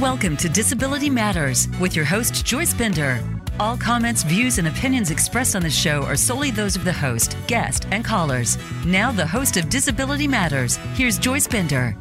Welcome to Disability Matters with your host, Joyce Bender. All comments, views, and opinions expressed on the show are solely those of the host, guest, and callers. Now, the host of Disability Matters, here's Joyce Bender.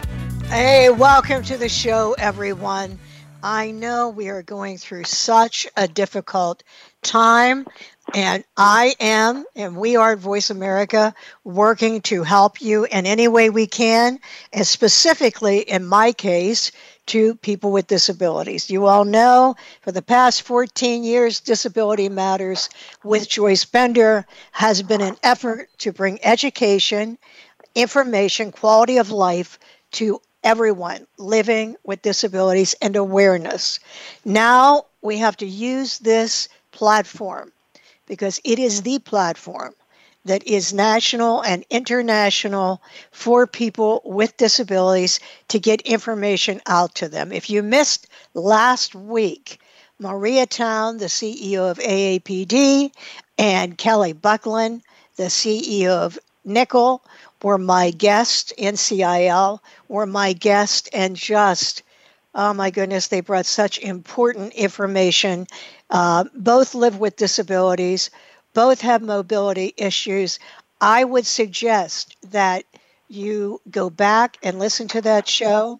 Hey, welcome to the show, everyone. I know we are going through such a difficult time, and I am, and we are at Voice America, working to help you in any way we can, and specifically in my case, to people with disabilities. You all know for the past 14 years, Disability Matters with Joyce Bender has been an effort to bring education, information, quality of life to everyone living with disabilities and awareness. Now we have to use this platform because it is the platform that is national and international for people with disabilities to get information out to them. If you missed last week, Maria Town, the CEO of AAPD, and Kelly Buckland, the CEO of Nickel, were my guests. NCIL were my guests, and just oh my goodness, they brought such important information. Uh, both live with disabilities both have mobility issues. I would suggest that you go back and listen to that show.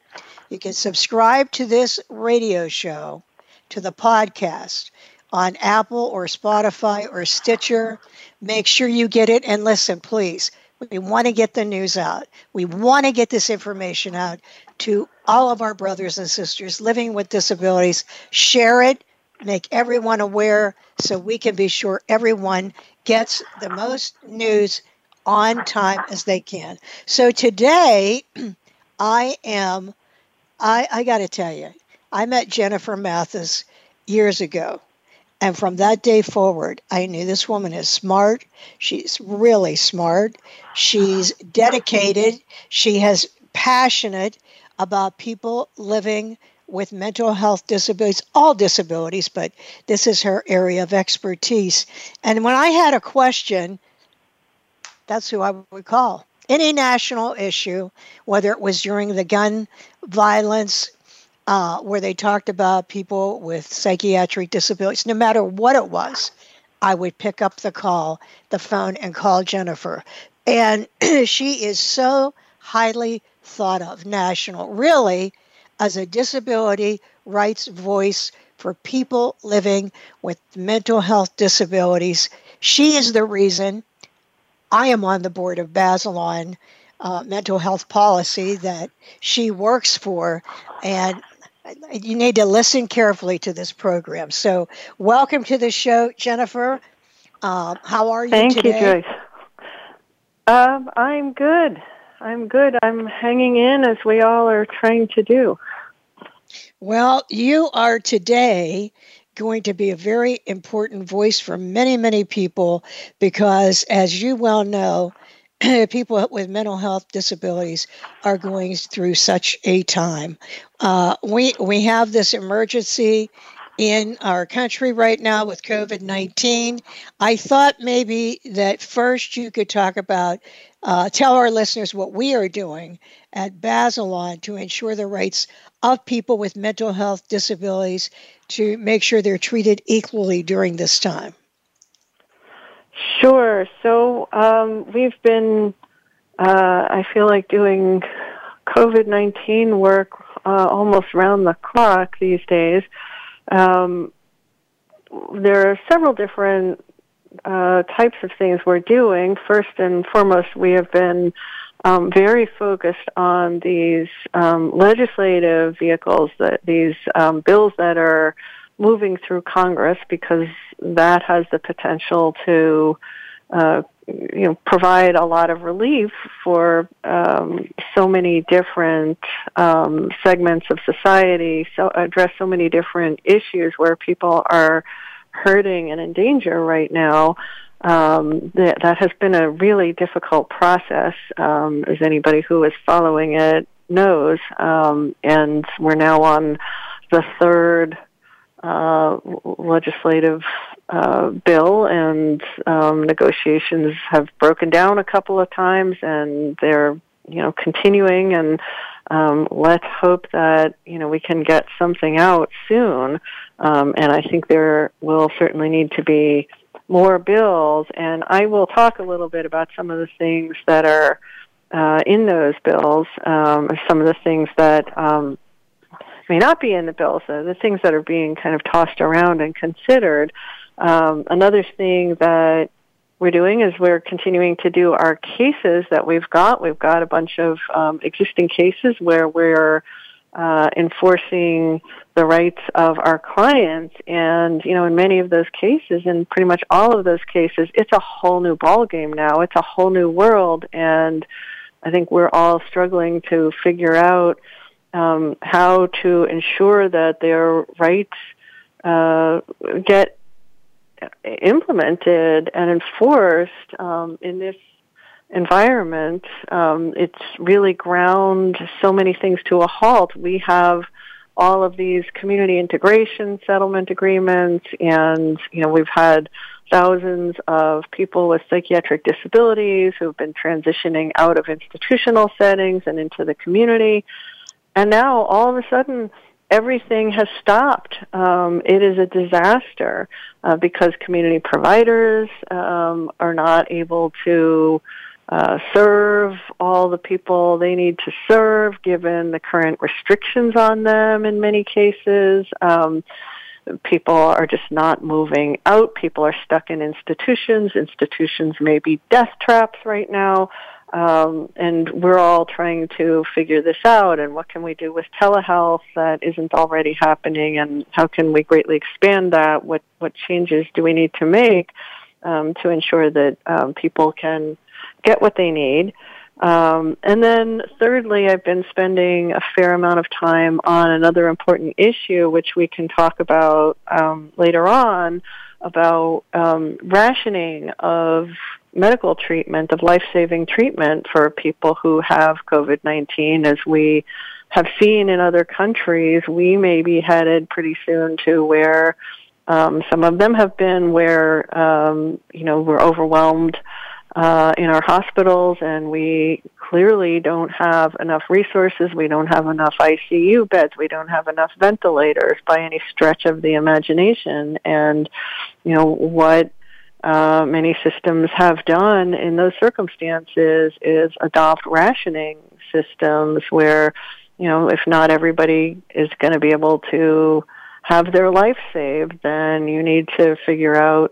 You can subscribe to this radio show, to the podcast on Apple or Spotify or Stitcher. Make sure you get it and listen, please. We want to get the news out. We want to get this information out to all of our brothers and sisters living with disabilities. Share it make everyone aware so we can be sure everyone gets the most news on time as they can. So today, I am, I, I got to tell you, I met Jennifer Mathis years ago. And from that day forward, I knew this woman is smart. She's really smart. She's dedicated. She has passionate about people living with mental health disabilities, all disabilities, but this is her area of expertise. And when I had a question, that's who I would call. Any national issue, whether it was during the gun violence, uh, where they talked about people with psychiatric disabilities, no matter what it was, I would pick up the call, the phone, and call Jennifer. And she is so highly thought of national. Really, as a disability rights voice for people living with mental health disabilities. She is the reason I am on the board of Bazelon uh, Mental Health Policy that she works for. And you need to listen carefully to this program. So, welcome to the show, Jennifer. Uh, how are you Thank today? you, Joyce. Um, I'm good. I'm good. I'm hanging in as we all are trying to do. Well, you are today going to be a very important voice for many, many people because, as you well know, people with mental health disabilities are going through such a time. Uh, we we have this emergency in our country right now with COVID nineteen. I thought maybe that first you could talk about, uh, tell our listeners what we are doing at Bazelon to ensure the rights of people with mental health disabilities to make sure they're treated equally during this time? Sure. So um, we've been, uh, I feel like, doing COVID 19 work uh, almost round the clock these days. Um, there are several different uh, types of things we're doing. First and foremost, we have been um, very focused on these um, legislative vehicles, that these um, bills that are moving through Congress, because that has the potential to, uh, you know, provide a lot of relief for um, so many different um, segments of society, so address so many different issues where people are hurting and in danger right now um, that, that has been a really difficult process, um, as anybody who is following it knows. Um, and we're now on the third uh, legislative uh, bill, and um, negotiations have broken down a couple of times, and they're you know continuing and um, let's hope that you know we can get something out soon. Um, and I think there will certainly need to be more bills. And I will talk a little bit about some of the things that are uh, in those bills, um, some of the things that um, may not be in the bills, uh, the things that are being kind of tossed around and considered. Um, another thing that we're doing is we're continuing to do our cases that we've got. We've got a bunch of um, existing cases where we're uh, enforcing the rights of our clients. And, you know, in many of those cases, in pretty much all of those cases, it's a whole new ballgame now. It's a whole new world. And I think we're all struggling to figure out um, how to ensure that their rights uh, get implemented and enforced um, in this environment. Um, it's really ground so many things to a halt. We have all of these community integration settlement agreements, and you know we've had thousands of people with psychiatric disabilities who've been transitioning out of institutional settings and into the community. And now all of a sudden, everything has stopped. Um, it is a disaster uh, because community providers um, are not able to uh, serve all the people they need to serve given the current restrictions on them in many cases. Um, people are just not moving out. People are stuck in institutions. Institutions may be death traps right now. Um, and we're all trying to figure this out and what can we do with telehealth that isn't already happening and how can we greatly expand that? What, what changes do we need to make um, to ensure that um, people can get what they need? Um, and then thirdly, I've been spending a fair amount of time on another important issue, which we can talk about um, later on, about um, rationing of medical treatment, of life-saving treatment for people who have COVID-19 as we have seen in other countries, we may be headed pretty soon to where um, some of them have been where, um, you know, we're overwhelmed uh, in our hospitals and we clearly don't have enough resources. We don't have enough ICU beds. We don't have enough ventilators by any stretch of the imagination. And, you know, what uh, many systems have done in those circumstances is adopt rationing systems where, you know, if not everybody is going to be able to have their life saved, then you need to figure out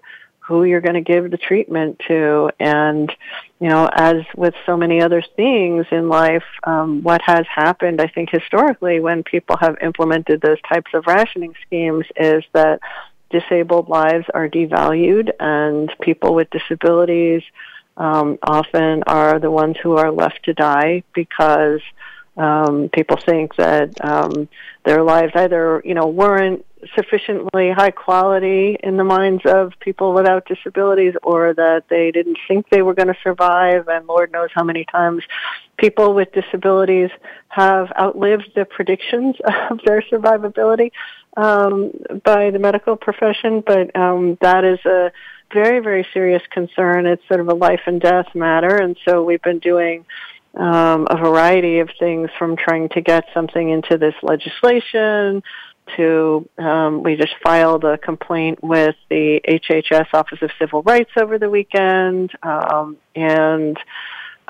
who you're going to give the treatment to. And, you know, as with so many other things in life, um, what has happened, I think, historically when people have implemented those types of rationing schemes is that disabled lives are devalued and people with disabilities um, often are the ones who are left to die because um, people think that um, their lives either you know weren't sufficiently high quality in the minds of people without disabilities or that they didn't think they were going to survive. And lord knows how many times people with disabilities have outlived the predictions of their survivability um, by the medical profession, but um, that is a very, very serious concern. It's sort of a life and death matter, and so we've been doing um, a variety of things from trying to get something into this legislation to um, we just filed a complaint with the HHS Office of Civil Rights over the weekend, um, and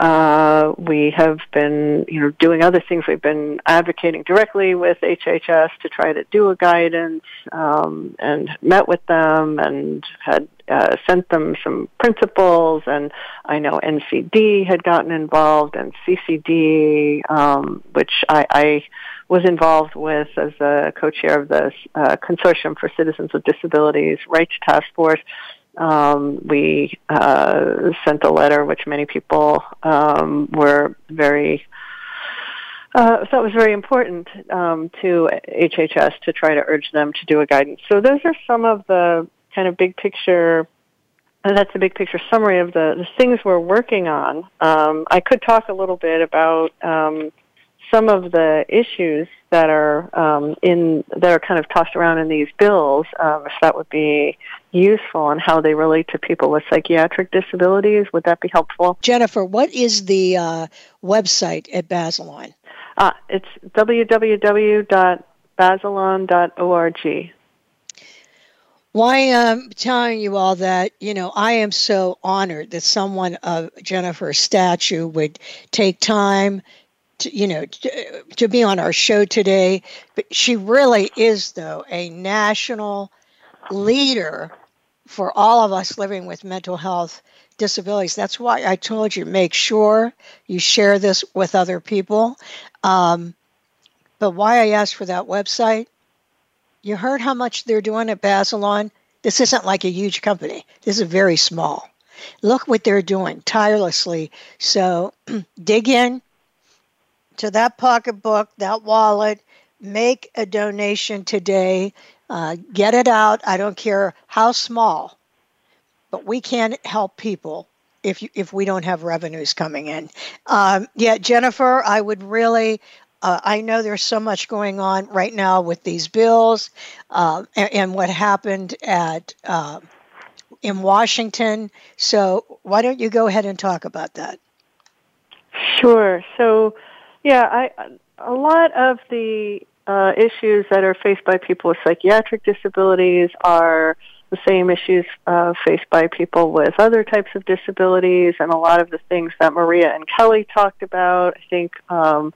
uh, we have been, you know, doing other things. We've been advocating directly with HHS to try to do a guidance, um, and met with them and had uh, sent them some principles. And I know NCD had gotten involved, and CCD, um, which I, I was involved with as a co-chair of the uh, Consortium for Citizens with Disabilities Rights Task Force. Um, we uh, sent a letter, which many people um, were very uh, thought was very important um, to HHS to try to urge them to do a guidance. So those are some of the kind of big picture. That's a big picture summary of the, the things we're working on. Um, I could talk a little bit about um, some of the issues that are um, in that are kind of tossed around in these bills, um, if that would be useful, and how they relate to people with psychiatric disabilities, would that be helpful? Jennifer, what is the uh, website at Bazelon? Ah, it's www.bazelon.org. Why I'm telling you all that, you know, I am so honored that someone of Jennifer's statue would take time to, you know, to, to be on our show today. But she really is, though, a national leader for all of us living with mental health disabilities. That's why I told you make sure you share this with other people. Um, but why I asked for that website you heard how much they're doing at Bazelon? This isn't like a huge company. This is very small. Look what they're doing tirelessly. So dig in to that pocketbook, that wallet, make a donation today. Uh, get it out. I don't care how small, but we can't help people if you, if we don't have revenues coming in. Um, yeah, Jennifer, I would really uh, I know there's so much going on right now with these bills uh, and, and, what happened at uh, in Washington. So why don't you go ahead and talk about that? Sure. So, yeah, I, a lot of the uh, issues that are faced by people with psychiatric disabilities are the same issues uh, faced by people with other types of disabilities, and a lot of the things that Maria and Kelly talked about. I think. Um,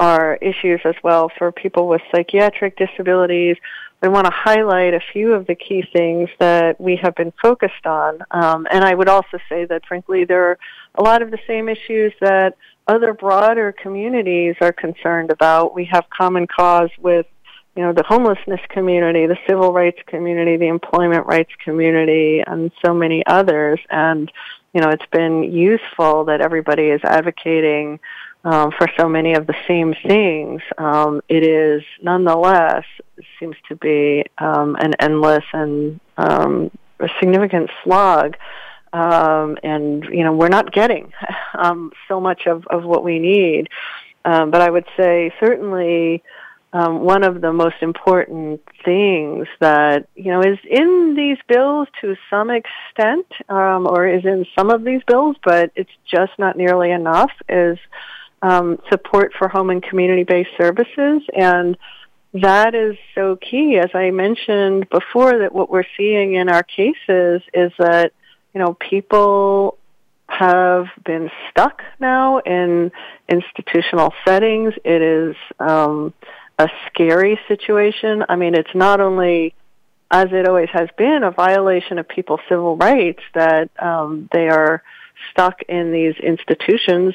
are issues as well for people with psychiatric disabilities. I want to highlight a few of the key things that we have been focused on. Um, and I would also say that, frankly, there are a lot of the same issues that other broader communities are concerned about. We have common cause with you know, the homelessness community, the civil rights community, the employment rights community, and so many others. And, you know, it's been useful that everybody is advocating um, for so many of the same things, um, it is nonetheless seems to be um, an endless and um, a significant slog. Um, and you know we're not getting um, so much of, of what we need. Um, but I would say certainly um, one of the most important things that you know is in these bills to some extent, um, or is in some of these bills, but it's just not nearly enough. Is um, support for home and community-based services, and that is so key. As I mentioned before, that what we're seeing in our cases is that you know people have been stuck now in institutional settings. It is um, a scary situation. I mean, it's not only as it always has been, a violation of people's civil rights that um, they are stuck in these institutions,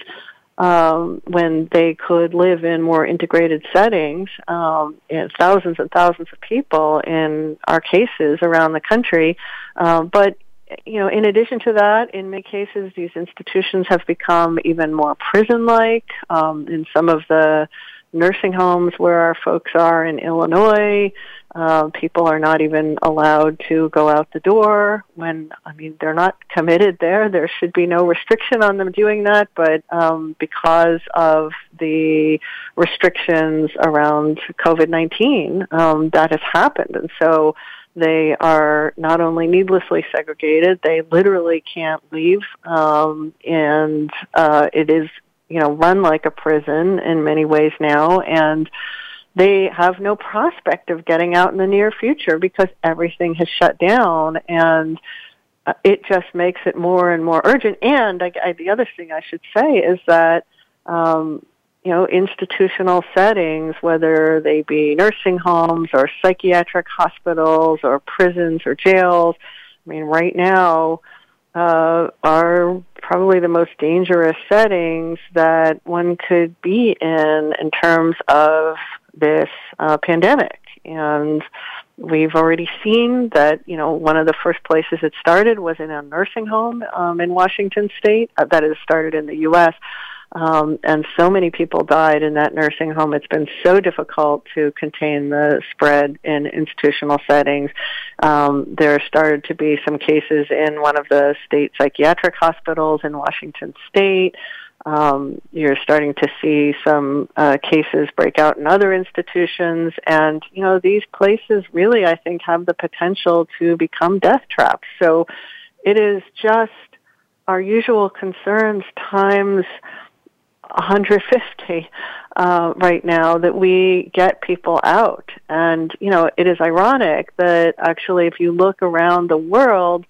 um, when they could live in more integrated settings, um, and thousands and thousands of people in our cases around the country. Um, but you know, in addition to that, in many cases, these institutions have become even more prison-like. Um, in some of the nursing homes where our folks are in Illinois. Uh, people are not even allowed to go out the door when, I mean, they're not committed there. There should be no restriction on them doing that, but um, because of the restrictions around COVID-19, um, that has happened. And so they are not only needlessly segregated, they literally can't leave, um, and uh, it is you know, run like a prison in many ways now, and they have no prospect of getting out in the near future because everything has shut down and uh, it just makes it more and more urgent. And I, I, the other thing I should say is that, um, you know, institutional settings, whether they be nursing homes or psychiatric hospitals or prisons or jails, I mean, right now, uh, are probably the most dangerous settings that one could be in in terms of this uh, pandemic. And we've already seen that, you know, one of the first places it started was in a nursing home um, in Washington state. Uh, that is started in the U.S. Um, and so many people died in that nursing home. It's been so difficult to contain the spread in institutional settings. Um, there started to be some cases in one of the state psychiatric hospitals in Washington state. Um, you're starting to see some uh, cases break out in other institutions, and you know these places really, I think, have the potential to become death traps. So it is just our usual concerns times 150 uh, right now that we get people out. And, you know, it is ironic that actually if you look around the world,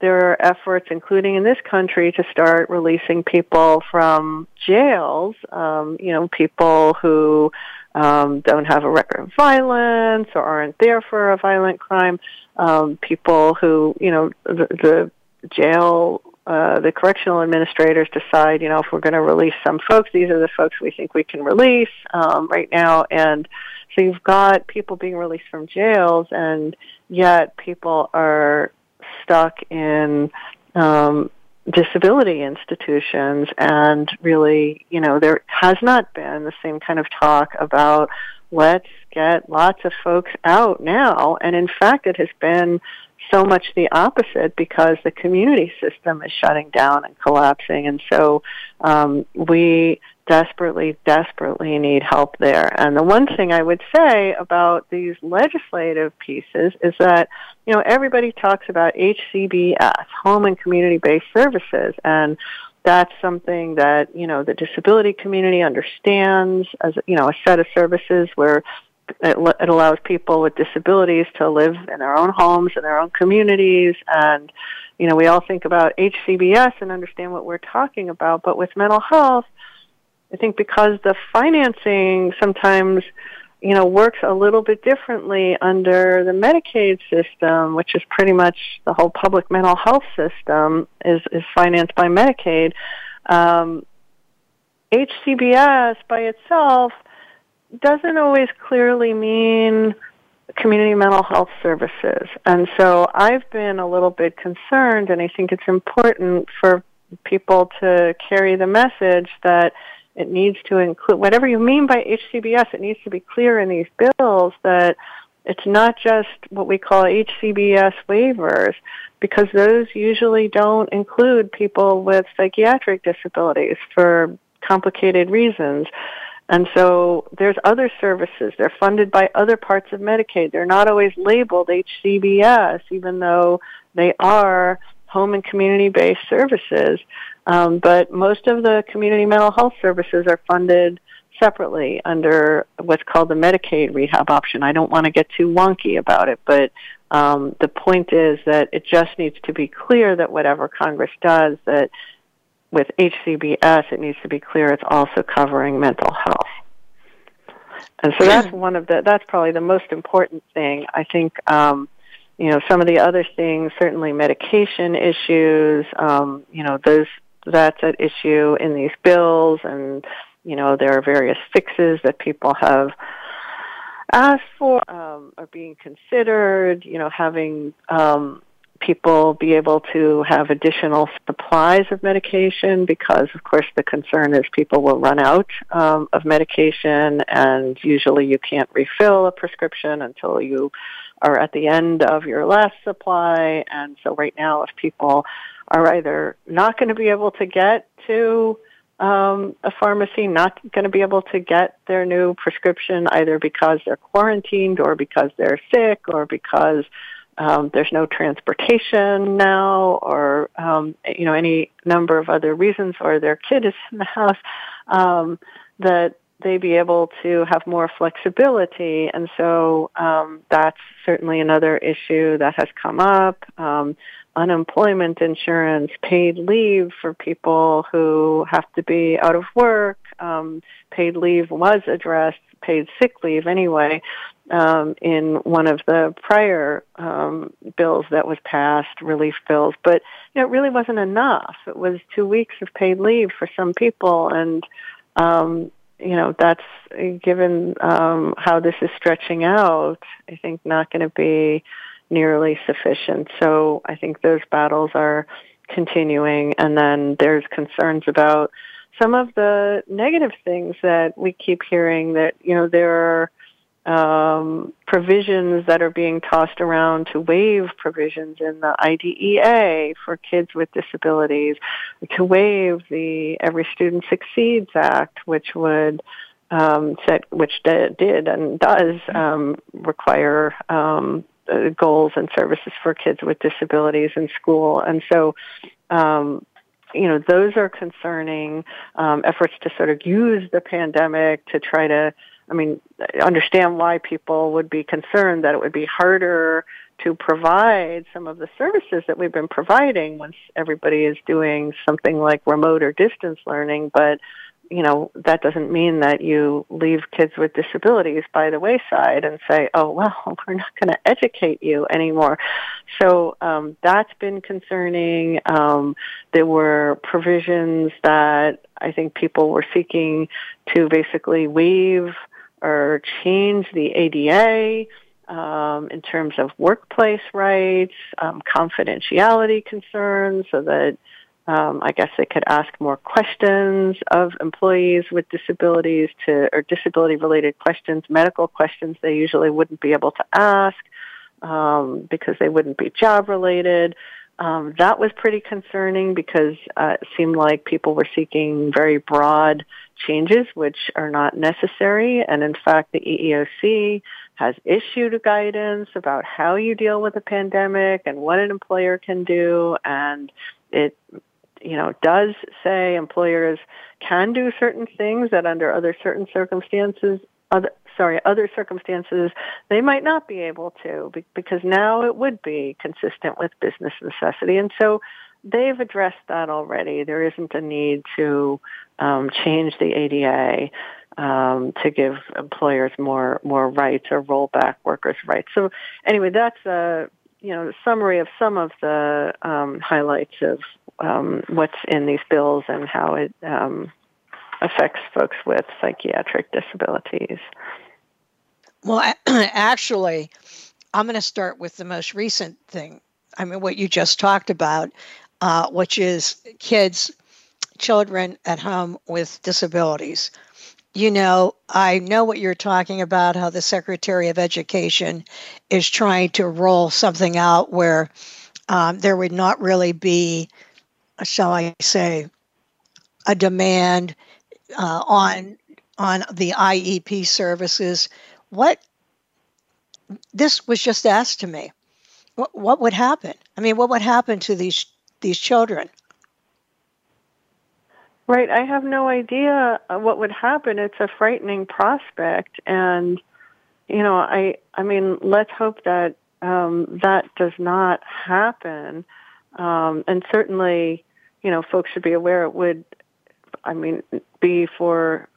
there are efforts, including in this country, to start releasing people from jails, um, you know, people who um, don't have a record of violence or aren't there for a violent crime, um, people who, you know, the, the jail uh, the correctional administrators decide, you know, if we're going to release some folks, these are the folks we think we can release um, right now. And so you've got people being released from jails, and yet people are stuck in um, disability institutions. And really, you know, there has not been the same kind of talk about let's get lots of folks out now. And in fact, it has been so much the opposite because the community system is shutting down and collapsing. And so um, we desperately, desperately need help there. And the one thing I would say about these legislative pieces is that, you know, everybody talks about HCBS, home and community-based services, and that's something that, you know, the disability community understands as, you know, a set of services where it, it allows people with disabilities to live in their own homes in their own communities. And you know we all think about HCBS and understand what we're talking about but with mental health I think because the financing sometimes you know works a little bit differently under the Medicaid system which is pretty much the whole public mental health system is is financed by Medicaid um, HCBS by itself doesn't always clearly mean community mental health services. And so I've been a little bit concerned, and I think it's important for people to carry the message that it needs to include whatever you mean by HCBS, it needs to be clear in these bills that it's not just what we call HCBS waivers, because those usually don't include people with psychiatric disabilities for complicated reasons. And so there's other services. They're funded by other parts of Medicaid. They're not always labeled HCBS, even though they are home and community-based services. Um, but most of the community mental health services are funded separately under what's called the Medicaid rehab option. I don't want to get too wonky about it, but um, the point is that it just needs to be clear that whatever Congress does, that with HCBS, it needs to be clear it's also covering mental health. And so that's one of the, that's probably the most important thing. I think, um, you know, some of the other things, certainly medication issues, um, you know, those, that's at issue in these bills and, you know, there are various fixes that people have asked for, um, are being considered, you know, having, um, people be able to have additional supplies of medication because, of course, the concern is people will run out um, of medication, and usually you can't refill a prescription until you are at the end of your last supply. And so, right now, if people are either not going to be able to get to um, a pharmacy, not going to be able to get their new prescription either because they're quarantined or because they're sick or because um, there's no transportation now, or um, you know any number of other reasons, or their kid is in the house, um, that they be able to have more flexibility, and so um, that's certainly another issue that has come up. Um, unemployment insurance, paid leave for people who have to be out of work. Um, paid leave was addressed paid sick leave anyway um, in one of the prior um, bills that was passed, relief bills. But you know, it really wasn't enough. It was two weeks of paid leave for some people, and um, you know that's given um, how this is stretching out. I think not going to be nearly sufficient. So I think those battles are continuing, and then there's concerns about some of the negative things that we keep hearing that you know there are um, provisions that are being tossed around to waive provisions in the IDEA for kids with disabilities, to waive the Every Student Succeeds Act, which would um, set, which did and does um, require um, uh, goals and services for kids with disabilities in school, and so um, you know, those are concerning um, efforts to sort of use the pandemic to try to, I mean, understand why people would be concerned that it would be harder to provide some of the services that we've been providing once everybody is doing something like remote or distance learning, but you know, that doesn't mean that you leave kids with disabilities by the wayside and say, oh, well, we're not going to educate you anymore. So um, that's been concerning. Um, there were provisions that I think people were seeking to basically waive or change the ADA. Um, in terms of workplace rights, um, confidentiality concerns, so that um, I guess they could ask more questions of employees with disabilities to, or disability related questions, medical questions they usually wouldn't be able to ask um, because they wouldn't be job related. Um, that was pretty concerning because uh, it seemed like people were seeking very broad changes, which are not necessary. And in fact, the EEOC has issued guidance about how you deal with a pandemic and what an employer can do. And it you know, does say employers can do certain things that under other certain circumstances, other, sorry, other circumstances they might not be able to because now it would be consistent with business necessity. And so they've addressed that already. There isn't a need to um, change the ADA um, to give employers more more rights or roll back workers' rights. So anyway, that's a you know summary of some of the um, highlights of um, what's in these bills and how it um, affects folks with psychiatric disabilities. Well, actually, I'm going to start with the most recent thing. I mean, what you just talked about, uh, which is kids, children at home with disabilities. You know, I know what you're talking about, how the Secretary of Education is trying to roll something out where um, there would not really be shall I say, a demand uh, on on the IEP services. What this was just asked to me. What what would happen? I mean, what would happen to these these children? Right, I have no idea what would happen. It's a frightening prospect, and you know, I I mean, let's hope that um, that does not happen. Um, and certainly, you know, folks should be aware it would, I mean, be for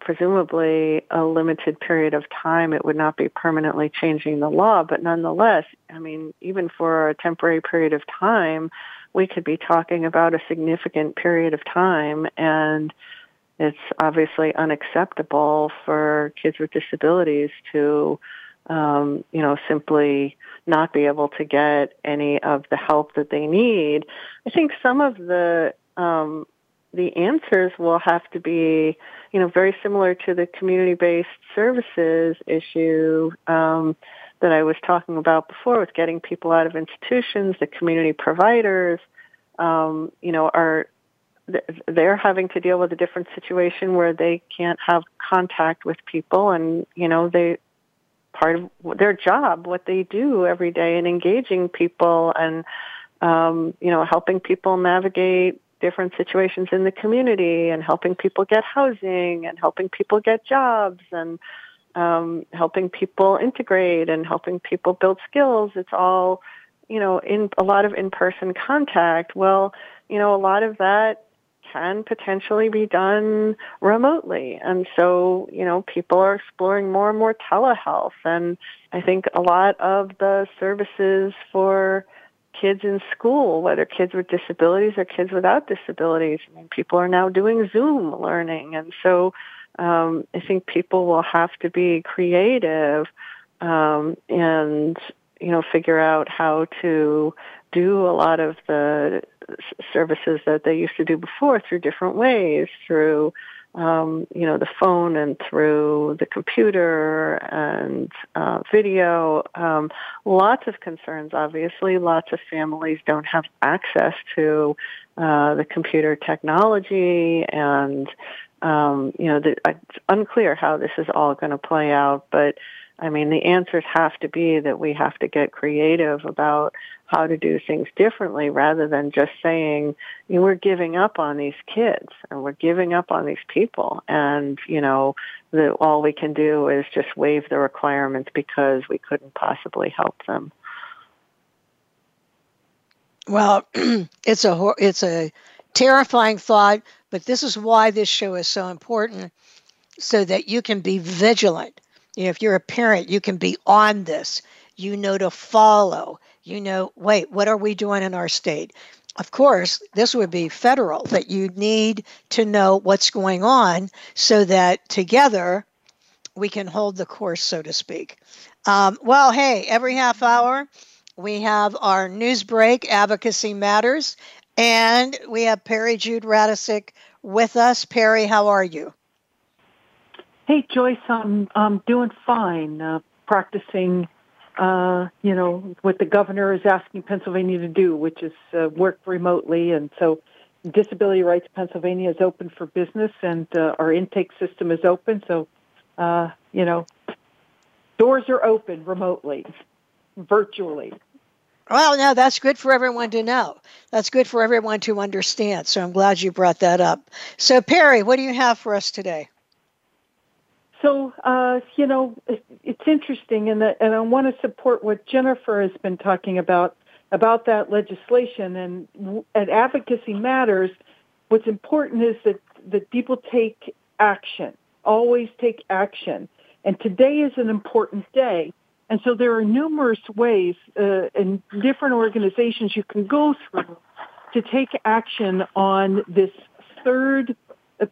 presumably a limited period of time. It would not be permanently changing the law, but nonetheless, I mean, even for a temporary period of time, we could be talking about a significant period of time and it's obviously unacceptable for kids with disabilities to um, you know, simply not be able to get any of the help that they need. I think some of the um, the answers will have to be, you know, very similar to the community-based services issue um, that I was talking about before, with getting people out of institutions. The community providers, um, you know, are they're having to deal with a different situation where they can't have contact with people and you know they part of their job, what they do every day, and engaging people and um, you know helping people navigate different situations in the community and helping people get housing and helping people get jobs and um, helping people integrate and helping people build skills. It's all you know in a lot of in-person contact. Well, you know a lot of that can potentially be done remotely. And so, you know, people are exploring more and more telehealth. And I think a lot of the services for kids in school, whether kids with disabilities or kids without disabilities, I mean, people are now doing Zoom learning. And so um, I think people will have to be creative um, and, you know, figure out how to do a lot of the services that they used to do before through different ways, through um, you know the phone and through the computer and uh, video. Um, lots of concerns, obviously. Lots of families don't have access to uh, the computer technology, and um, you know the, it's unclear how this is all going to play out, but. I mean, the answers have to be that we have to get creative about how to do things differently rather than just saying, you know, we're giving up on these kids and we're giving up on these people and, you know, that all we can do is just waive the requirements because we couldn't possibly help them. Well, it's a it's a terrifying thought, but this is why this show is so important so that you can be vigilant. You know, if you're a parent, you can be on this. You know to follow. You know, wait, what are we doing in our state? Of course, this would be federal, that you need to know what's going on so that together we can hold the course, so to speak. Um, well, hey, every half hour we have our news break, Advocacy Matters, and we have Peri Jude Radecic with us. Peri, how are you? Hey, Joyce, I'm, I'm doing fine. Uh, practicing, uh, you know, what the governor is asking Pennsylvania to do, which is uh, work remotely. And so Disability Rights Pennsylvania is open for business and uh, our intake system is open. So, uh, you know, doors are open remotely, virtually. Well, no, that's good for everyone to know. That's good for everyone to understand. So I'm glad you brought that up. So, Peri, what do you have for us today? So, uh, you know, it's interesting, and, and I want to support what Jennifer has been talking about about that legislation. And at Advocacy Matters, what's important is that that people take action, always take action. And today is an important day. And so there are numerous ways uh, and different organizations you can go through to take action on this third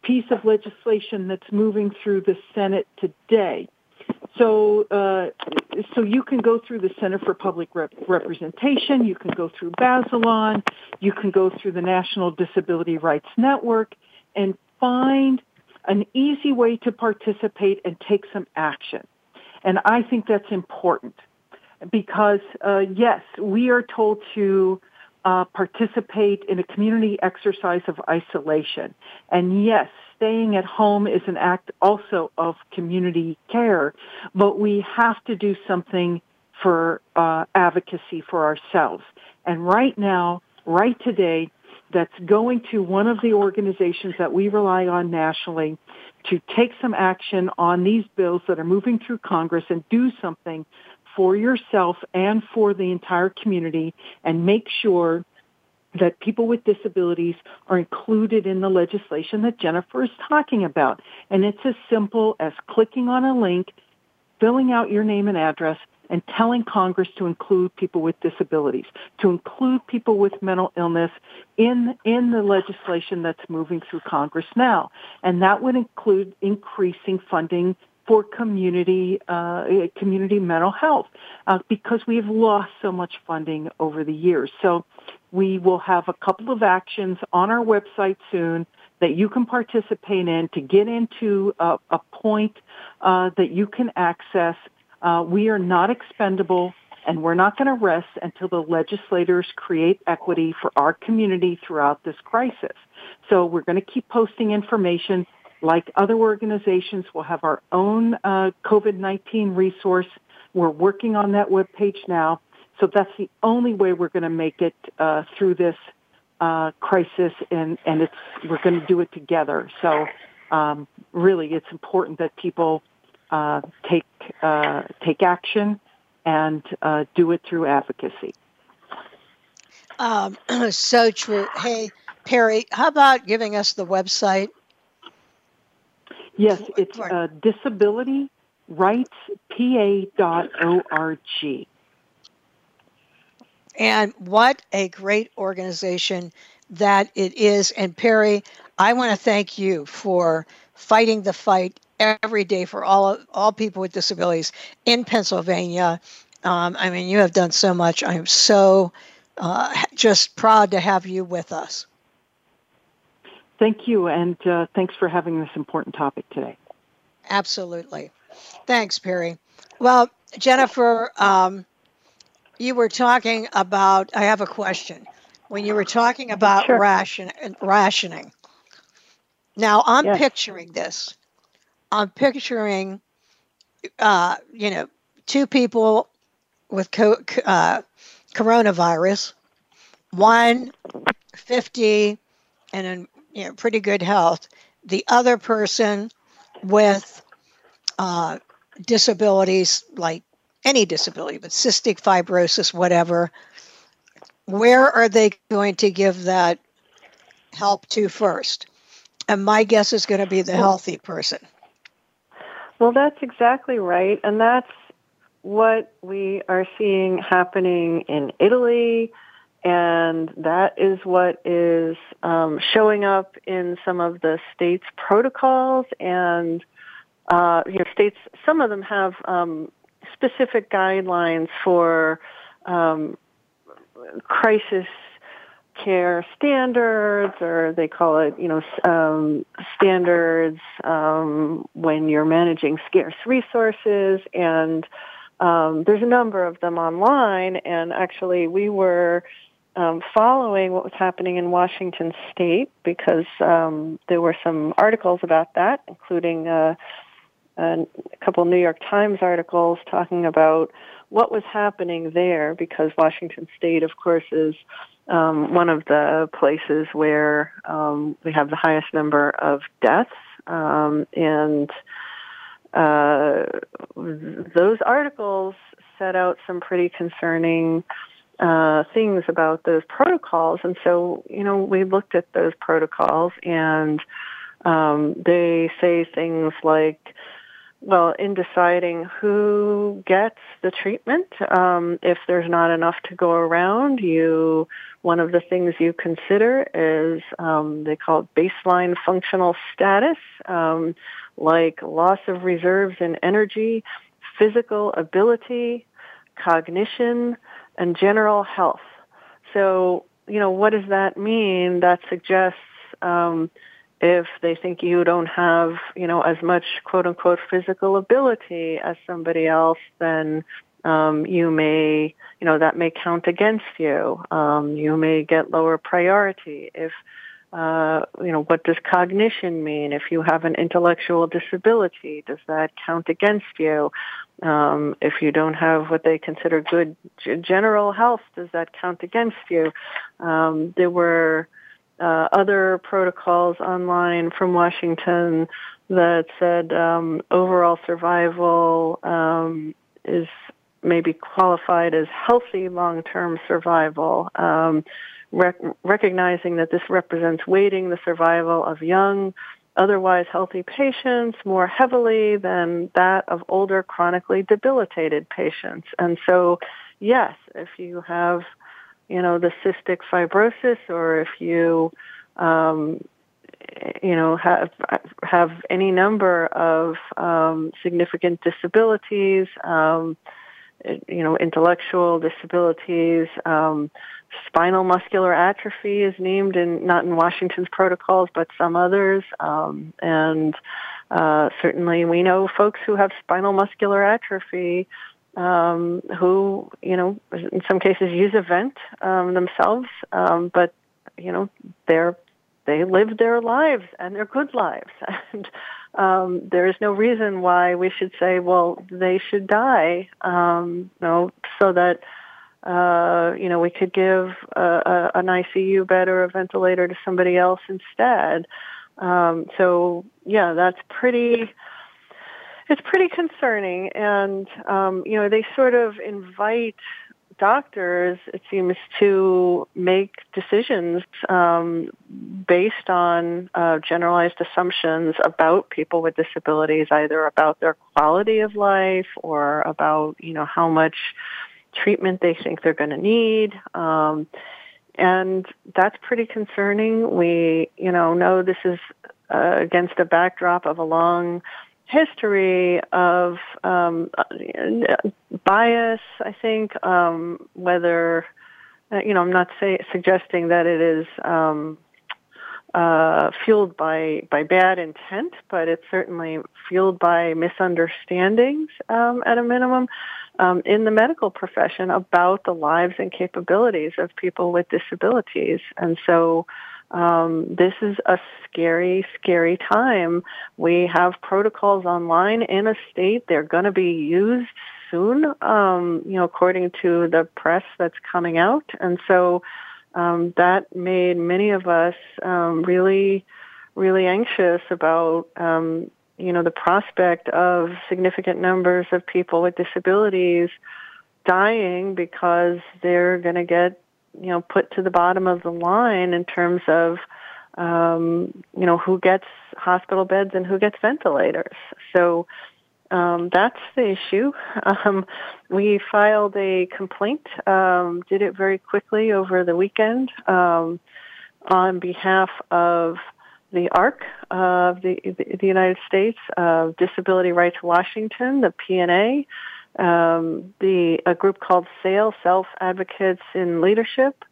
piece of legislation that's moving through the Senate today. So, uh, so you can go through the Center for Public Rep- Representation, you can go through Bazelon, you can go through the National Disability Rights Network, and find an easy way to participate and take some action. And I think that's important because, uh, yes, we are told to uh, participate in a community exercise of isolation. And yes, staying at home is an act also of community care, but we have to do something for uh, advocacy for ourselves. And right now, right today, that's going to one of the organizations that we rely on nationally to take some action on these bills that are moving through Congress and do something for yourself and for the entire community and make sure that people with disabilities are included in the legislation that Jennifer is talking about. And it's as simple as clicking on a link, filling out your name and address, and telling Congress to include people with disabilities, to include people with mental illness in, in the legislation that's moving through Congress now. And that would include increasing funding for community uh, community mental health uh, because we've lost so much funding over the years. So we will have a couple of actions on our website soon that you can participate in to get into a, a point uh, that you can access. Uh, we are not expendable and we're not going to rest until the legislators create equity for our community throughout this crisis. So we're going to keep posting information like other organizations, we'll have our own uh, COVID-19 resource. We're working on that web page now. So that's the only way we're going to make it uh, through this uh, crisis, and, and it's we're going to do it together. So um, really, it's important that people uh, take uh, take action and uh, do it through advocacy. Um, so true. Hey, Peri, how about giving us the website Yes, it's uh, disabilityrightspa.org. And what a great organization that it is. And Peri, I want to thank you for fighting the fight every day for all all people with disabilities in Pennsylvania. Um, I mean, you have done so much. I'm so uh, just proud to have you with us. Thank you, and uh, thanks for having this important topic today. Absolutely. Thanks, Peri. Well, Jennifer, um, you were talking about, I have a question. When you were talking about sure. ration, rationing, now I'm yes. picturing this. I'm picturing, uh, you know, two people with co- uh, coronavirus, one 50 and in you know, pretty good health, the other person with uh, disabilities like any disability, but cystic fibrosis, whatever, where are they going to give that help to first? And my guess is going to be the healthy person. Well, that's exactly right. And that's what we are seeing happening in Italy. And that is what is um, showing up in some of the states' protocols. And, uh, you know, states, some of them have um, specific guidelines for um, crisis care standards, or they call it, you know, um, standards um, when you're managing scarce resources. And um, there's a number of them online. And actually, we were um, following what was happening in Washington State because um, there were some articles about that, including uh, a couple New York Times articles talking about what was happening there because Washington State, of course, is um, one of the places where um, we have the highest number of deaths, um, and uh, those articles set out some pretty concerning uh, things about those protocols. And so, you know, we looked at those protocols, and um, they say things like well, in deciding who gets the treatment, um, if there's not enough to go around, you one of the things you consider is um, they call it baseline functional status, um, like loss of reserves in energy, physical ability, cognition, and general health. So, you know, what does that mean? That suggests um, if they think you don't have, you know, as much quote unquote physical ability as somebody else, then um, you may, you know, that may count against you. Um, you may get lower priority. If, uh, you know, what does cognition mean? If you have an intellectual disability, does that count against you? Um, if you don't have what they consider good general health, does that count against you? Um, there were uh, other protocols online from Washington that said um, overall survival um, is maybe qualified as healthy long-term survival, um, rec- recognizing that this represents weighting the survival of young, otherwise healthy patients more heavily than that of older chronically debilitated patients. And so, yes, if you have you know, the cystic fibrosis or if you, um, you know, have, have any number of um, significant disabilities, um, you know, intellectual disabilities, um, spinal muscular atrophy is named in, not in Washington's protocols, but some others. Um, and uh, certainly we know folks who have spinal muscular atrophy um, who, you know, in some cases use a vent um, themselves, um, but you know, they're they live their lives and they're good lives, and um, there is no reason why we should say, well, they should die, um, you know, so that. Uh, you know, we could give a, a, an ICU bed or a ventilator to somebody else instead. Um, so, yeah, that's pretty it's pretty concerning, and um, you know they sort of invite doctors, it seems, to make decisions um, based on uh, generalized assumptions about people with disabilities, either about their quality of life or about you know how much treatment they think they're going to need. Um, and that's pretty concerning. We, you know, know this is uh, against a backdrop of a long history of um, bias. I think um, whether uh, you know, I'm not say, suggesting that it is um, uh, fueled by by bad intent, but it's certainly fueled by misunderstandings um, at a minimum. Um, in the medical profession about the lives and capabilities of people with disabilities. And so um, this is a scary, scary time. We have protocols online in a state. They're going to be used soon, um, you know, according to the press that's coming out. And so um, that made many of us um, really, really anxious about, um, you know, the prospect of significant numbers of people with disabilities dying because they're going to get, you know, put to the bottom of the line in terms of, um, you know, who gets hospital beds and who gets ventilators. So um, that's the issue. Um, we filed a complaint, um, did it very quickly over the weekend um, on behalf of the ARC of the, the United States, uh, Disability Rights Washington, the P&A, um, the a group called SAIL, Self Advocates in Leadership,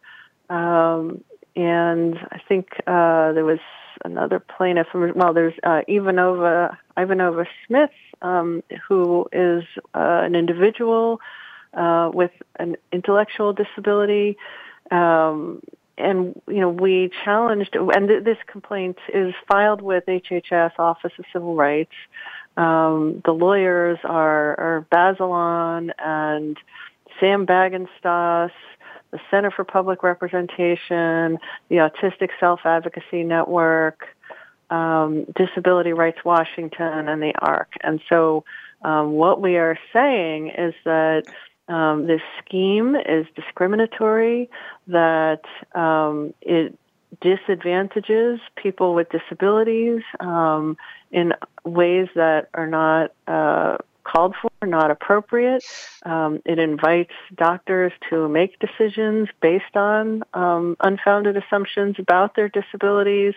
um, and I think uh, there was another plaintiff. Well, there's uh, Ivanova Ivanova Smith, um, who is uh, an individual uh, with an intellectual disability. Um, and you know we challenged, and th- this complaint is filed with HHS Office of Civil Rights. Um, the lawyers are, are Bazelon and Sam Bagenstos, the Center for Public Representation, the Autistic Self Advocacy Network, um, Disability Rights Washington, and the ARC. And so, um, what we are saying is that um, this scheme is discriminatory, that um, it disadvantages people with disabilities um, in ways that are not uh, called for, not appropriate. Um, it invites doctors to make decisions based on um, unfounded assumptions about their disabilities.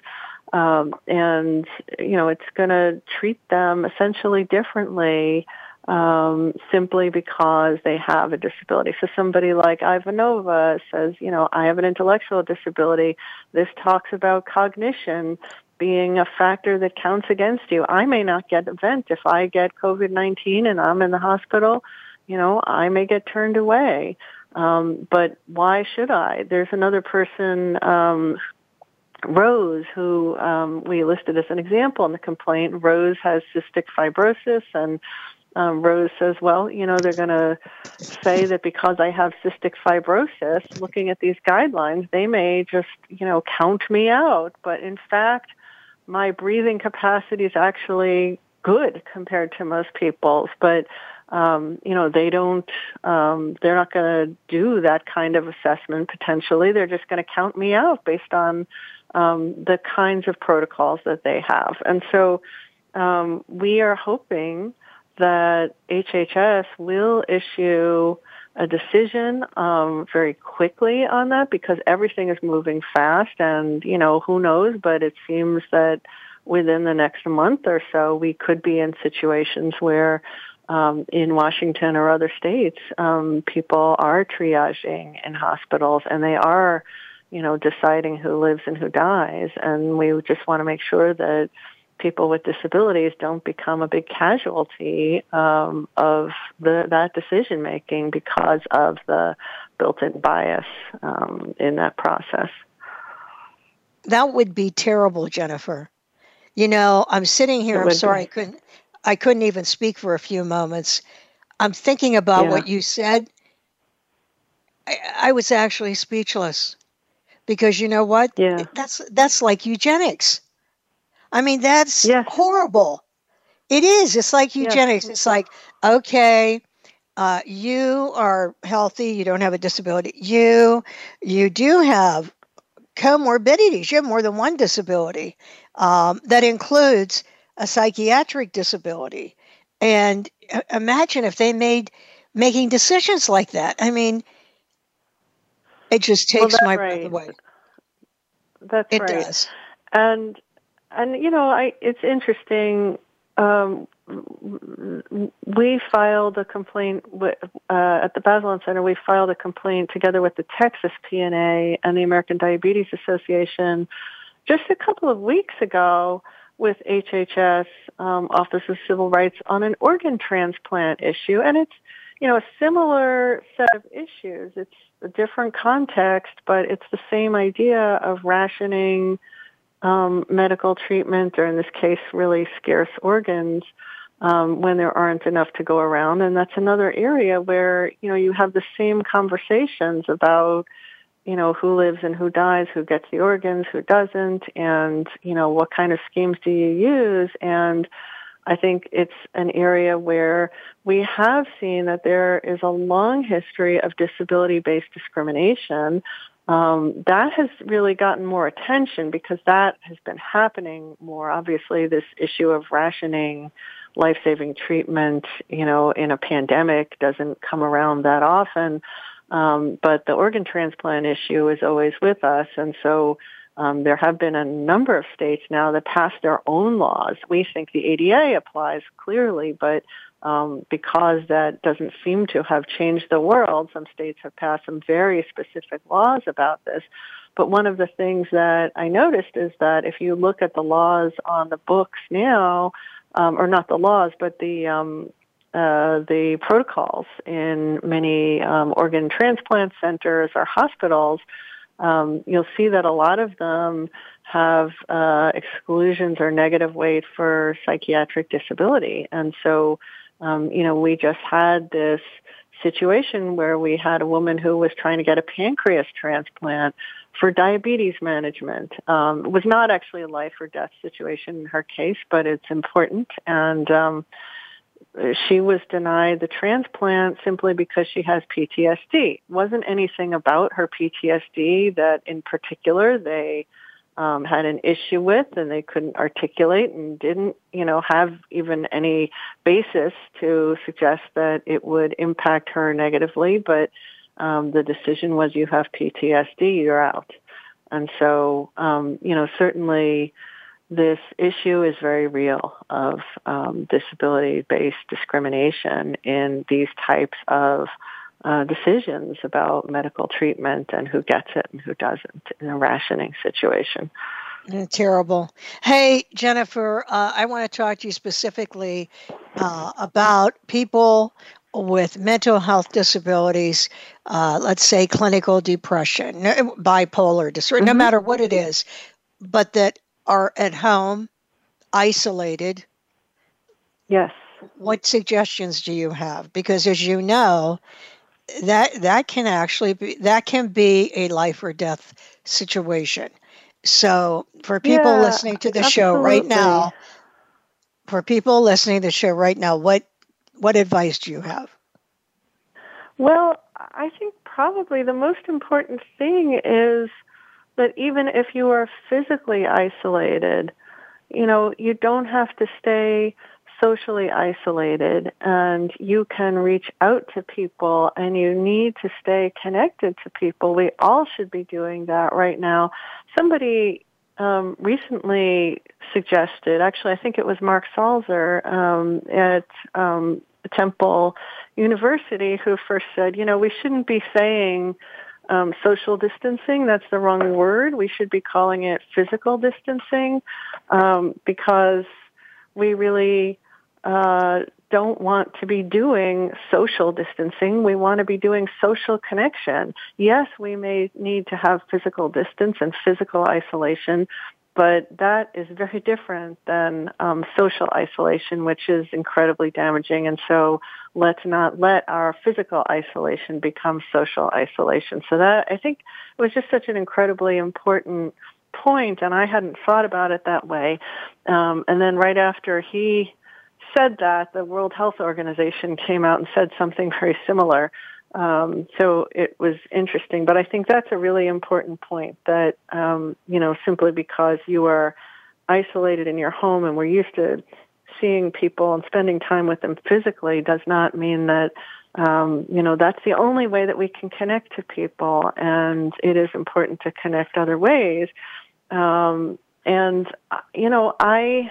Um, and, you know, it's going to treat them essentially differently um, simply because they have a disability. So somebody like Ivanova says, you know, I have an intellectual disability. This talks about cognition being a factor that counts against you. I may not get a vent if I get COVID-19 and I'm in the hospital. You know, I may get turned away. Um, but why should I? There's another person, um, Rose, who um, we listed as an example in the complaint. Rose has cystic fibrosis and um, Rose says, well, you know, they're going to say that because I have cystic fibrosis, looking at these guidelines, they may just, you know, count me out. But in fact, my breathing capacity is actually good compared to most people's, but um, you know they don't. Um, they're not going to do that kind of assessment. Potentially, they're just going to count me out based on um, the kinds of protocols that they have. And so, um, we are hoping that HHS will issue a decision um, very quickly on that because everything is moving fast and you know who knows but it seems that within the next month or so we could be in situations where um, in Washington or other states um, people are triaging in hospitals and they are you know deciding who lives and who dies. And we just want to make sure that people with disabilities don't become a big casualty um, of the, that decision making because of the built-in bias um, in that process. That would be terrible, Jennifer. You know, I'm sitting here. I'm sorry, be. I couldn't. I couldn't even speak for a few moments. I'm thinking about yeah. what you said. I, I was actually speechless because you know what? Yeah. That's that's like eugenics I mean, that's yes. horrible. It is. It's like eugenics. Yes. It's like, okay, uh, you are healthy. You don't have a disability. You, you do have comorbidities. You have more than one disability. Um, that includes a psychiatric disability. And uh, imagine if they made making decisions like that. I mean, it just takes well, my right. breath away. That's it right. does. And and you know, I it's interesting. Um, we filed a complaint with, uh, at the Bazelon Center. We filed a complaint together with the Texas P&A and the American Diabetes Association just a couple of weeks ago with HHS um, Office of Civil Rights on an organ transplant issue, and it's you know a similar set of issues. It's a different context, but it's the same idea of rationing um, medical treatment, or in this case, really scarce organs, um, when there aren't enough to go around. And that's another area where, you know, you have the same conversations about, you know, who lives and who dies, who gets the organs, who doesn't, and, you know, what kind of schemes do you use? And I think it's an area where we have seen that there is a long history of disability-based discrimination um, that has really gotten more attention because that has been happening more. Obviously, this issue of rationing life-saving treatment, you know, in a pandemic doesn't come around that often. Um, but the organ transplant issue is always with us, and so um, there have been a number of states now that passed their own laws. We think the ADA applies clearly, but um, because that doesn't seem to have changed the world. Some states have passed some very specific laws about this. But one of the things that I noticed is that if you look at the laws on the books now, um, or not the laws, but the um, uh, the protocols in many um, organ transplant centers or hospitals, um, you'll see that a lot of them have uh, exclusions or negative weight for psychiatric disability, and so um, you know, we just had this situation where we had a woman who was trying to get a pancreas transplant for diabetes management. Um, it was not actually a life or death situation in her case, but it's important. And um, she was denied the transplant simply because she has PTSD. It wasn't anything about her PTSD that in particular they um, had an issue with and they couldn't articulate and didn't, you know, have even any basis to suggest that it would impact her negatively. But um, the decision was you have PTSD, you're out. And so, um, you know, certainly this issue is very real of um, disability-based discrimination in these types of uh, decisions about medical treatment and who gets it and who doesn't in a rationing situation. Terrible. Hey, Jennifer, uh, I want to talk to you specifically uh, about people with mental health disabilities, uh, let's say clinical depression, bipolar disorder, mm-hmm. no matter what it is, but that are at home, isolated. Yes. What suggestions do you have? Because as you know, that that can actually be that can be a life or death situation. So for people yeah, listening to the absolutely. show right now, for people listening to the show right now, what what advice do you have? Well, I think probably the most important thing is that even if you are physically isolated, you know, you don't have to stay socially isolated and you can reach out to people and you need to stay connected to people. We all should be doing that right now. Somebody um, recently suggested, actually I think it was Mark Salzer um, at um, Temple University who first said, you know, we shouldn't be saying um, social distancing. That's the wrong word. We should be calling it physical distancing um, because we really uh, don't want to be doing social distancing. We want to be doing social connection. Yes, we may need to have physical distance and physical isolation, but that is very different than um, social isolation, which is incredibly damaging. And so let's not let our physical isolation become social isolation. So that, I think, was just such an incredibly important point, and I hadn't thought about it that way. Um, and then right after he said that, the World Health Organization came out and said something very similar. Um, so it was interesting, but I think that's a really important point that, um, you know, simply because you are isolated in your home and we're used to seeing people and spending time with them physically does not mean that, um, you know, that's the only way that we can connect to people and it is important to connect other ways. Um, and, uh, you know, I,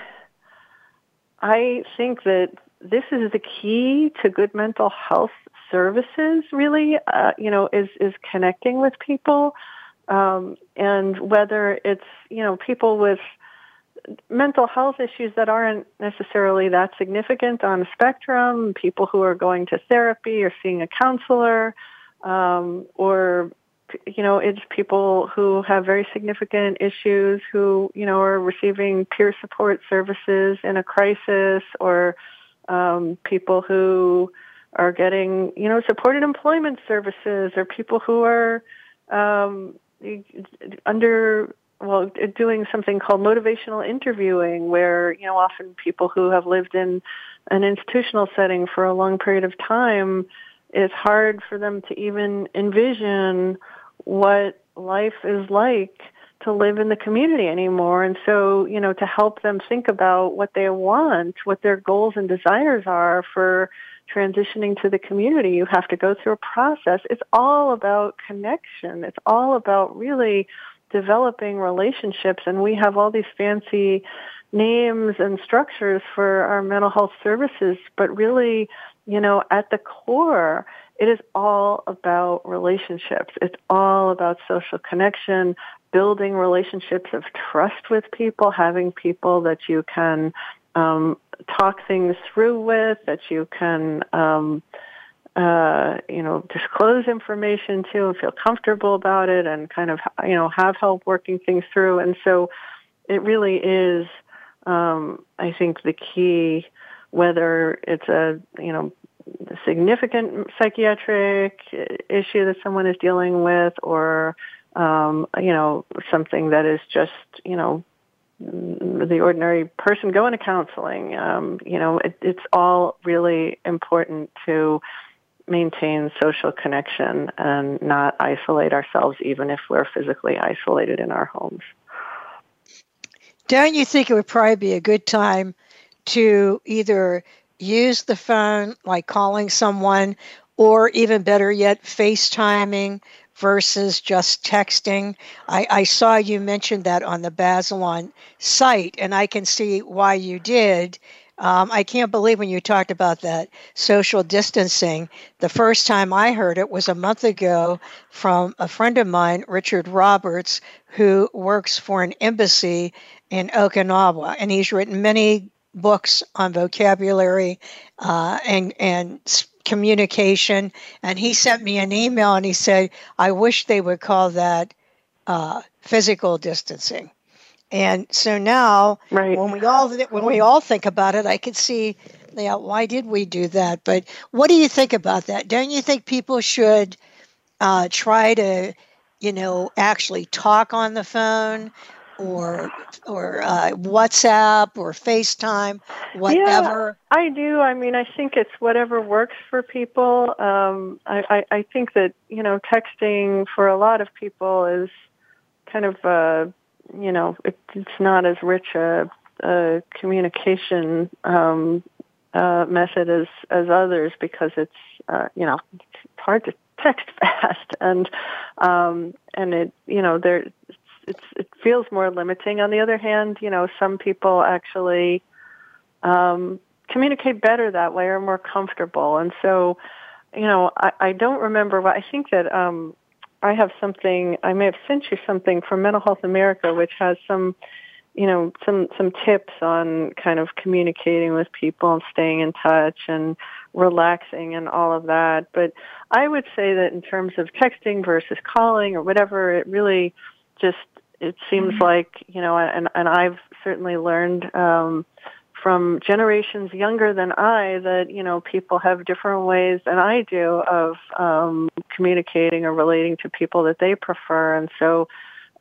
I think that this is the key to good mental health services. Really, uh, you know, is is connecting with people, um, and whether it's you know people with mental health issues that aren't necessarily that significant on the spectrum, people who are going to therapy or seeing a counselor, um, or you know, it's people who have very significant issues who, you know, are receiving peer support services in a crisis or, um, people who are getting, you know, supported employment services or people who are um, under well doing something called motivational interviewing where you know often people who have lived in an institutional setting for a long period of time it's hard for them to even envision what life is like to live in the community anymore. And so you know to help them think about what they want what their goals and desires are for transitioning to the community you have to go through a process. It's all about connection. It's all about really developing relationships. And we have all these fancy names and structures for our mental health services, but really, you know, at the core, it is all about relationships. It's all about social connection, building relationships of trust with people, having people that you can um, talk things through with, that you can um, uh, you know, disclose information to and feel comfortable about it and kind of, you know, have help working things through. And so it really is, um, I think the key, whether it's a, you know, significant psychiatric issue that someone is dealing with or, um, you know, something that is just, you know, the ordinary person going to counseling. Um, you know, it, it's all really important to maintain social connection and not isolate ourselves even if we're physically isolated in our homes. Don't you think it would probably be a good time to either use the phone, like calling someone, or even better yet, FaceTiming versus just texting? I, I saw you mentioned that on the Bazelon site, and I can see why you did. Um, I can't believe when you talked about that social distancing. The first time I heard it was a month ago from a friend of mine, Richard Roberts, who works for an embassy in Okinawa, and he's written many books on vocabulary uh, and and communication. And he sent me an email and he said, "I wish they would call that uh, physical distancing." And so now, right. when we all when we all think about it, I can see, yeah, why did we do that? But what do you think about that? Don't you think people should uh, try to, you know, actually talk on the phone? Or or uh, WhatsApp or FaceTime, whatever. Yeah, I do. I mean, I think it's whatever works for people. Um, I, I, I think that you know, texting for a lot of people is kind of uh, you know, it, it's not as rich a, a communication um, uh, method as as others because it's uh, you know it's hard to text fast and um, and it you know there it's it feels more limiting. On the other hand, you know some people actually um, communicate better that way or more comfortable, and so you know I, I don't remember. I think that um, I have something. I may have sent you something from Mental Health America, which has some, you know, some some tips on kind of communicating with people and staying in touch and relaxing and all of that. But I would say that in terms of texting versus calling or whatever, it really just it seems mm-hmm. like you know, and and I've certainly learned. um from generations younger than I that you know people have different ways than I do of um, communicating or relating to people that they prefer, and so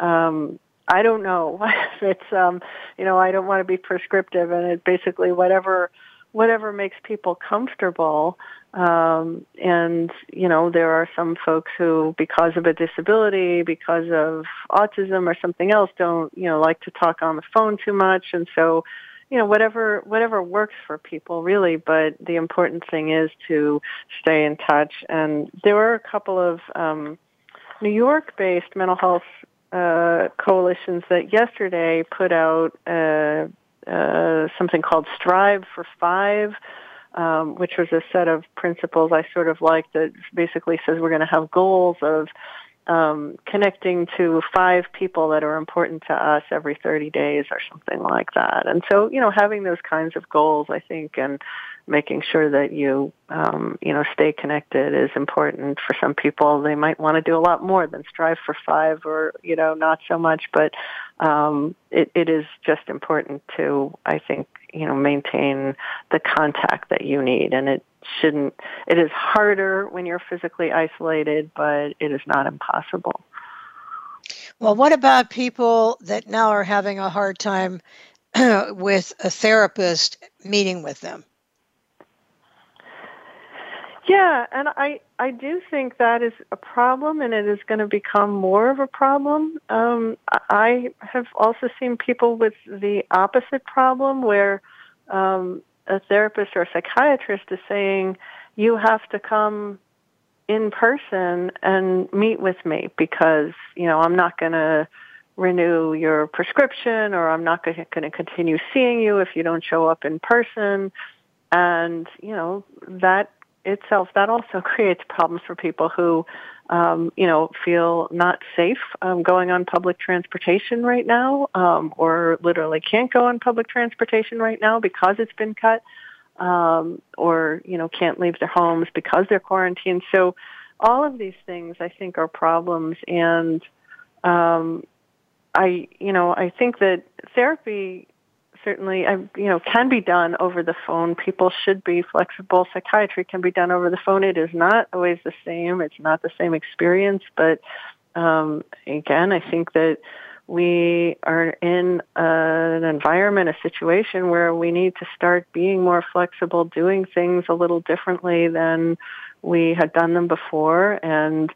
um, I don't know it's um, you know I don't want to be prescriptive, and it basically whatever whatever makes people comfortable. Um, and you know there are some folks who, because of a disability, because of autism or something else, don't you know like to talk on the phone too much, and so you know whatever whatever works for people really. But the important thing is to stay in touch. And there were a couple of um new york based mental health uh coalitions that yesterday put out uh uh something called strive for five um, which was a set of principles I sort of like that basically says we're going to have goals of um, connecting to five people that are important to us every 30 days or something like that. And so, you know, having those kinds of goals, I think, and making sure that you, um, you know, stay connected is important. For some people, they might want to do a lot more than strive for five or, you know, not so much, but um, it, it is just important to, I think, you know maintain the contact that you need. And it shouldn't it is harder when you're physically isolated but it is not impossible. Well what about people that now are having a hard time with a therapist meeting with them yeah, and I I do think that is a problem, and it is going to become more of a problem. Um, I have also seen people with the opposite problem, where um, a therapist or a psychiatrist is saying you have to come in person and meet with me because you know I'm not going to renew your prescription or I'm not going to continue seeing you if you don't show up in person and you know that itself, that also creates problems for people who, um, you know, feel not safe um, going on public transportation right now, um, or literally can't go on public transportation right now because it's been cut, um, or you know, can't leave their homes because they're quarantined. So, all of these things, I think, are problems, and um, I, you know, I think that therapy certainly, I, you know, can be done over the phone. People should be flexible. Psychiatry can be done over the phone. It is not always the same. It's not the same experience, but um, again, I think that we are in a, an environment, a situation where we need to start being more flexible, doing things a little differently than we had done them before, and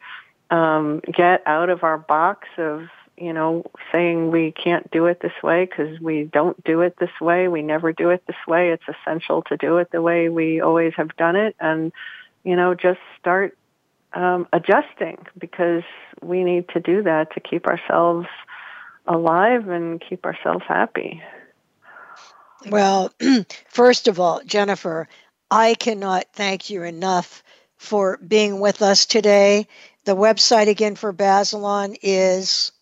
um, get out of our box of you know, saying we can't do it this way because we don't do it this way. We never do it this way. It's essential to do it the way we always have done it. And, you know, just start um, adjusting because we need to do that to keep ourselves alive and keep ourselves happy. Well, first of all, Jennifer, I cannot thank you enough for being with us today. The website again for Bazelon is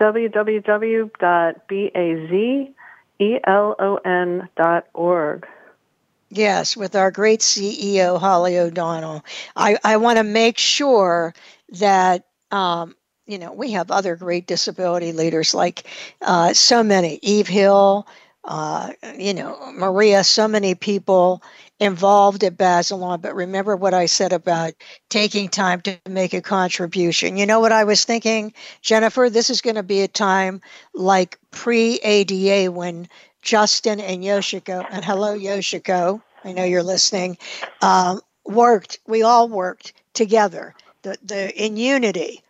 www.bazelon.org. Yes, with our great CEO, Holly O'Donnell. I, I want to make sure that, um, you know, we have other great disability leaders like uh, so many, Eve Hill, uh, you know, Maria, so many people involved at Bazelon, but remember what I said about taking time to make a contribution. You know what I was thinking, Jennifer? This is going to be a time like pre ADA when Justin and Yoshiko, and hello, Yoshiko, I know you're listening, um, worked, we all worked together the, the, in unity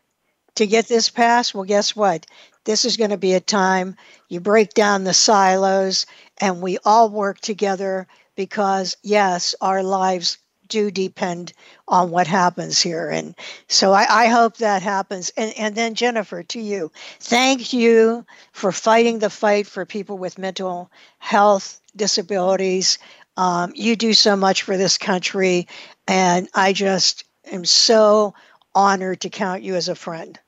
to get this passed. Well, guess what? This is going to be a time you break down the silos and we all work together because, yes, our lives do depend on what happens here. And so I, I, hope that happens. And, and then, Jennifer, to you, thank you for fighting the fight for people with mental health disabilities. Um, you do so much for this country. And I just am so honored to count you as a friend.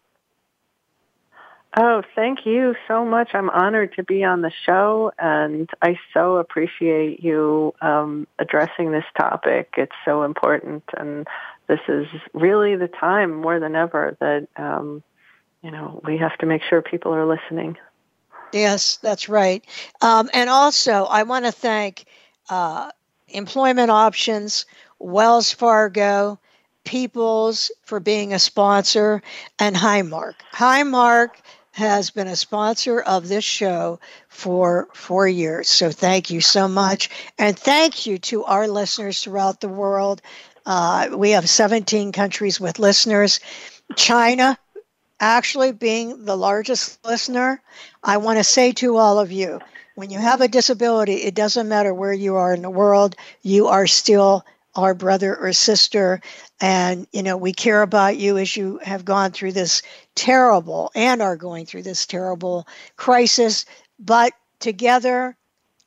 Oh, thank you so much. I'm honored to be on the show, and I so appreciate you um, addressing this topic. It's so important, and this is really the time more than ever that um, you know we have to make sure people are listening. Yes, that's right. Um, and also, I want to thank uh, Employment Options, Wells Fargo, Peoples for being a sponsor, and Highmark. Highmark has been a sponsor of this show for four years. So thank you so much. And thank you to our listeners throughout the world. Uh, we have 17 countries with listeners. China, actually being the largest listener, I want to say to all of you when you have a disability, it doesn't matter where you are in the world, you are still our brother or sister. And, you know, we care about you as you have gone through this terrible and are going through this terrible crisis. But together,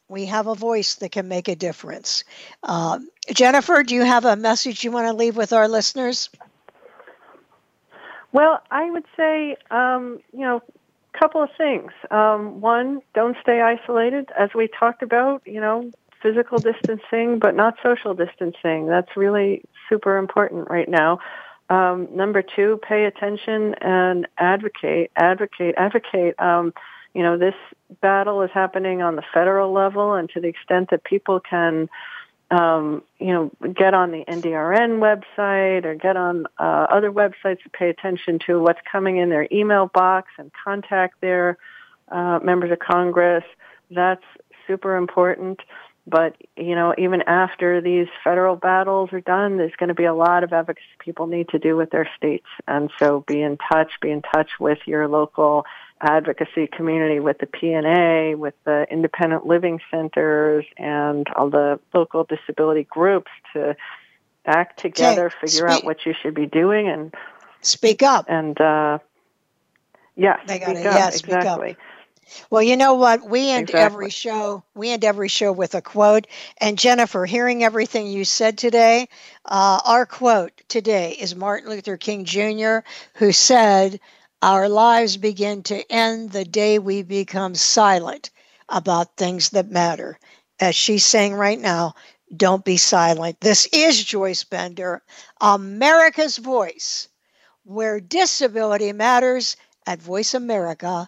we have a voice that can make a difference. Um, Jennifer, do you have a message you want to leave with our listeners? Well, I would say, um, you know, a couple of things. Um, one, don't stay isolated. As we talked about, you know, physical distancing, but not social distancing. That's really super important right now. Um, number two, pay attention and advocate, advocate, advocate. Um, you know, this battle is happening on the federal level, and to the extent that people can, um, you know, get on the NDRN website or get on uh, other websites to pay attention to what's coming in their email box and contact their uh, members of Congress. That's super important. But, you know, even after these federal battles are done, there's going to be a lot of advocacy people need to do with their states. And so be in touch, be in touch with your local advocacy community, with the P&A, with the independent living centers and all the local disability groups to act together, okay. figure Speak. out what you should be doing and speak up. And, uh, yeah, speak up, yeah, exactly. Well, you know what? We end exactly. every show. We end every show with a quote. And Jennifer, hearing everything you said today, uh, our quote today is Martin Luther King Jr., who said, "Our lives begin to end the day we become silent about things that matter." As she's saying right now, don't be silent. This is Joyce Bender, America's Voice, where disability matters at Voice America